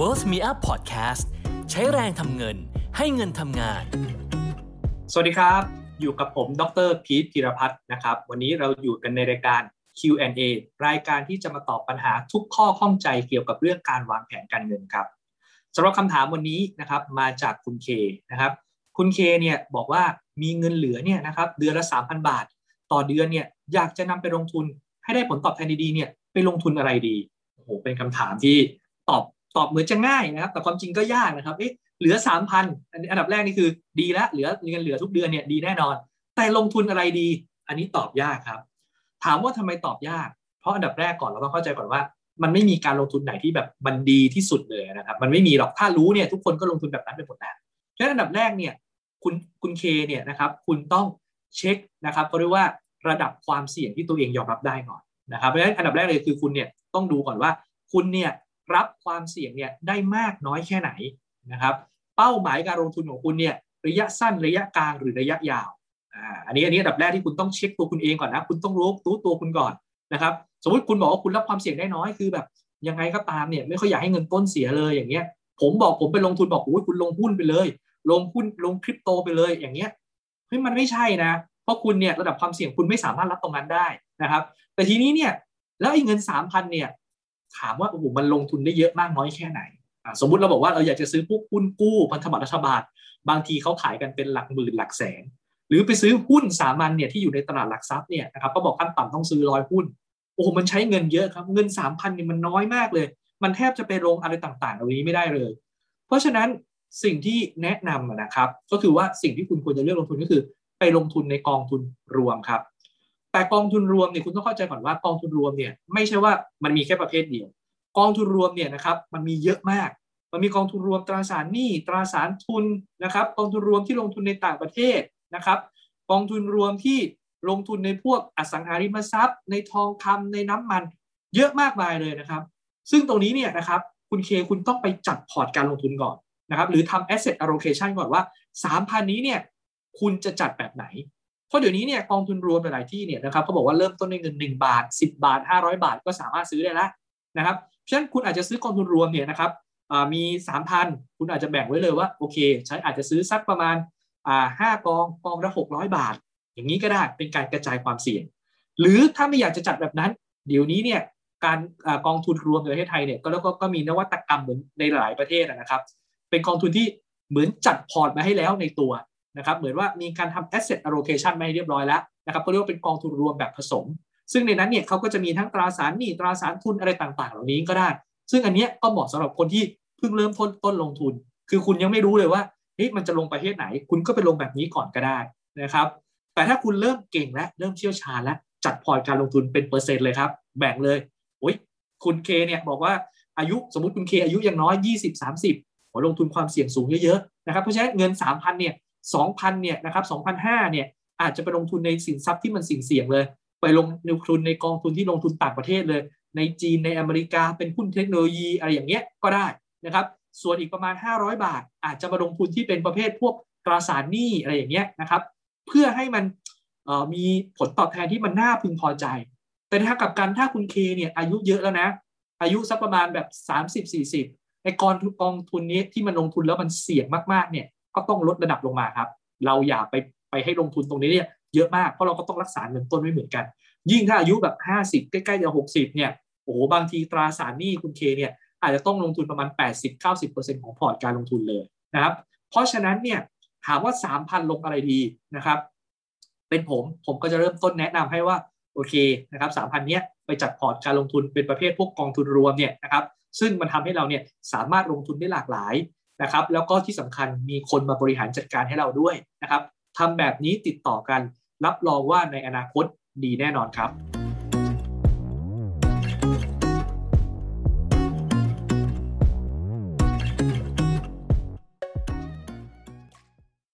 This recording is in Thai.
Worth Me Up Podcast ใช้แรงทำเงินให้เงินทำงาน สวัสดีครับ อยู่กับผมดรพีทธีรพัฒน์นะครับ วันนี้เราอยู่กันในรายการ Q&A รายการที่จะมาตอบปัญหาทุกข้อข้องใจเกี่ยวกับเรื่องการวางแผนการเงินครับสำหรับคำถามวันนี้นะครับมาจากคุณเคนะครับคุณเคเนี่ยบอกว่ามีเงินเหลือเนี่ยนะครับเดือนละ 3,000 บาท ต่อเดือนเนี่ยอยากจะนำไปลงทุนให้ได้ผลตอบแทนดีๆเนี่ยไปลงทุนอะไรดีโอ้โหเป็นคำถามที่ตอบ ตอบเหมือนจะง่ายนะครับ แต่ความจริงก็ยากนะครับเอ๊ะเหลือ3,000อันอันดับแรกนี่คือดีแล้วเหลือเงินเหลือทุกเดือนเนี่ยดีแน่นอน แต่ลงทุนอะไรดี อันนี้ตอบยากครับ ถามว่าทำไมตอบยาก เพราะอันดับแรกก่อนเราต้องเข้าใจก่อนว่า มันไม่มีการลงทุนไหนที่แบบมันดีที่สุดเลยนะครับ มันไม่มีหรอกถ้ารู้เนี่ยทุกคนก็ลงทุนแบบนั้นไปหมดแล้วฉะนั้นอันดับแรกเนี่ยคุณคุณเคเนี่ยนะครับคุณต้องเช็คนะครับเขาเรียกว่าระดับความเสี่ยงที่ตัวเองยอมรับได้ก่อนนะครับเพราะฉะนั้นอันดับแรกเลยคือคุณเนี่ยต้องดูก่อนว่า คุณเนี่ย รับความเสี่ยงเนี่ยได้มากน้อยแค่ไหนนะครับ เป้าหมายการลงทุนของคุณเนี่ยระยะสั้นระยะกลางหรือระยะยาวอ่าอันนี้อันนี้อันดับแรกที่คุณต้องเช็คตัวคุณเองก่อนนะคุณต้องรู้รู้ตัวคุณก่อนนะครับ สมมติคุณบอกว่าคุณรับความเสี่ยงได้น้อยคือแบบยังไงก็ตามเนี่ยไม่ค่อยอยากให้เงินต้นเสียเลยอย่างเงี้ย ผมบอกผมไปลงทุนบอกโอ้ยคุณลงหุ้นไปเลย ลงหุ้นลงคริปโตไปเลยอย่างเงี้ยเฮ้ยมันไม่ใช่นะ เพราะคุณเนี่ยระดับความเสี่ยงคุณไม่สามารถรับตรงนั้นได้นะครับ แต่ทีนี้เนี่ยแล้วไอ้เงินสามพันเนี่ย ถามว่าโอ้โหมันลงทุนได้เยอะมากน้อยแค่ไหน สมมุติเราบอกว่าเราอยากจะซื้อพวกหุ้นกู้พันธบัตรรัฐบาล บางทีเขาขายกันเป็นหลักหมื่นหลักแสน หรือไปซื้อหุ้นสามัญเนี่ยที่อยู่ในตลาดหลักทรัพย์เนี่ยนะครับก็บอกขั้นต่ำต้องซื้อร้อยหุ้น โอ้โหมันใช้เงินเยอะครับ เงินสามพันเนี่ยมันน้อยมากเลย มันแทบจะไปลงอะไรต่างๆเหล่านี้ไม่ได้เลย เพราะฉะนั้นสิ่งที่แนะนำนะครับ ก็คือว่าสิ่งที่คุณควรจะเลือกลงทุนก็คือ ไปลงทุนในกองทุนรวมครับ แต่กองทุนรวมเนี่ยคุณต้องเข้าใจก่อนว่ากองทุนรวมเนี่ยไม่ใช่ว่ามันมีแค่ประเภทเดียว กองทุนรวมเนี่ยนะครับมันมีเยอะมาก มันมีกองทุนรวมตราสารหนี้ตราสารทุนนะครับ กองทุนรวมที่ลงทุนในต่างประเทศนะครับ กองทุนรวมที่ลงทุนในพวกอสังหาริมทรัพย์ ในทองคำในน้ำมัน เยอะมากมายเลยนะครับ ซึ่งตรงนี้เนี่ยนะครับคุณเคคุณต้องไปจัดพอร์ตการลงทุนก่อนนะครับหรือทำ asset allocation ก่อนว่า 3,000 นี้เนี่ยคุณจะจัดแบบไหน เพราะเดี๋ยวนี้เนี่ยกองทุนรวมหลายที่เนี่ยนะครับเขาบอกว่าเริ่มต้นในเงิน 1 บาท 10 บาท 500 บาทก็สามารถซื้อได้แล้วนะครับฉะนั้นคุณอาจจะซื้อกองทุนรวมเนี่ยนะครับมี 3,000 คุณอาจจะแบ่งไว้เลยว่าโอเคใช้อาจจะซื้อสักประมาณห้ากองกองละ600 บาท อย่างนี้ก็ได้เป็นการกระจายความเสี่ยง หรือถ้าไม่อยากจะจัดแบบนั้น เดี๋ยวนี้เนี่ยการกองทุนรวมในประเทศไทยเนี่ยก็แล้วก็มีนวัตกรรมเหมือนในหลายประเทศนะครับ เป็นกองทุนที่เหมือนจัดพอร์ตมาให้แล้วในตัว นะครับเหมือนว่ามีการทำ asset allocation มาให้เรียบร้อยแล้วนะครับก็เรียกว่าเป็นกองทุนรวมแบบผสม ซึ่งในนั้นเนี่ยเขาก็จะมีทั้งตราสารหนี้ตราสารทุนอะไรต่างๆ เหล่านี้ก็ได้ ซึ่งอันนี้ก็เหมาะสำหรับคนที่เพิ่งเริ่มต้นต้นลงทุน คือคุณยังไม่รู้เลยว่าเฮ้ยมันจะลงประเทศไหน คุณก็ไปลงแบบนี้ก่อนก็ได้นะครับ แต่ถ้าคุณเริ่มเก่งแล้วเริ่มเชี่ยวชาญแล้วจัดพอร์ตการลงทุนเป็นเปอร์เซ็นต์เลยครับ แบ่งเลยโอ้ยคุณเคเนี่ยบอกว่าอายุสมมติคุณเคอายุยังน้อย 20 30ผมลงทุนความเสี่ยงสูงเยอะๆนะครับเพราะฉะนั้นเงิน 3,000เนี่ย 2,000เนี่ยนะครับ2,500เนี่ยอาจจะไปลงทุนในสินทรัพย์ที่มันสิ่งเสี่ยงเลย ไปลงทุนในกองทุนที่ลงทุนต่างประเทศเลย ในจีนในอเมริกาเป็นหุ้นเทคโนโลยีอะไรอย่างเงี้ยก็ได้นะครับส่วนอีกประมาณ 500 บาท อาจจะมาลงทุนที่เป็นประเภทพวกตราสารหนี้อะไรอย่างเงี้ยนะครับเพื่อให้มันมีผลตอบแทนที่มันน่าพึงพอใจ แต่ถ้ากับการถ้าคุณเคเนี่ยอายุเยอะแล้วนะ อายุสักประมาณแบบ 30 40ไอ้กองกองทุนนี้ที่มันลงทุนแล้วมันเสี่ยงมากๆเนี่ย ก็ต้องลดระดับลงมาครับ เราอย่าไปไปให้ลงทุนตรงนี้เนี่ยเยอะมากเพราะเราก็ต้องรักษาเงินต้นไม่เหมือนกัน ยิ่งถ้าอายุแบบ 50 ใกล้ๆจะ60 เนี่ยโอ้โหบางทีตราสารหนี้คุณเคเนี่ยอาจจะต้องลงทุนประมาณ 80-90%ของพอร์ตการลงทุนเลยนะครับ เพราะฉะนั้นเนี่ยถามว่า 3,000 ลงอะไรดีนะครับ เป็นผมผมก็จะเริ่มต้นแนะนำให้ว่าโอเคนะครับสามพันเนี้ยไปจัดพอร์ตการลงทุนเป็นประเภทพวกกองทุนรวมเนี่ยนะครับซึ่งมันทำให้เราเนี่ยสามารถลงทุนได้หลากหลาย นะครับแล้วก็ที่สำคัญมีคนมาบริหารจัดการให้เราด้วยนะครับทำแบบนี้ติดต่อกันรับรองว่าในอนาคตดีแน่นอนครับ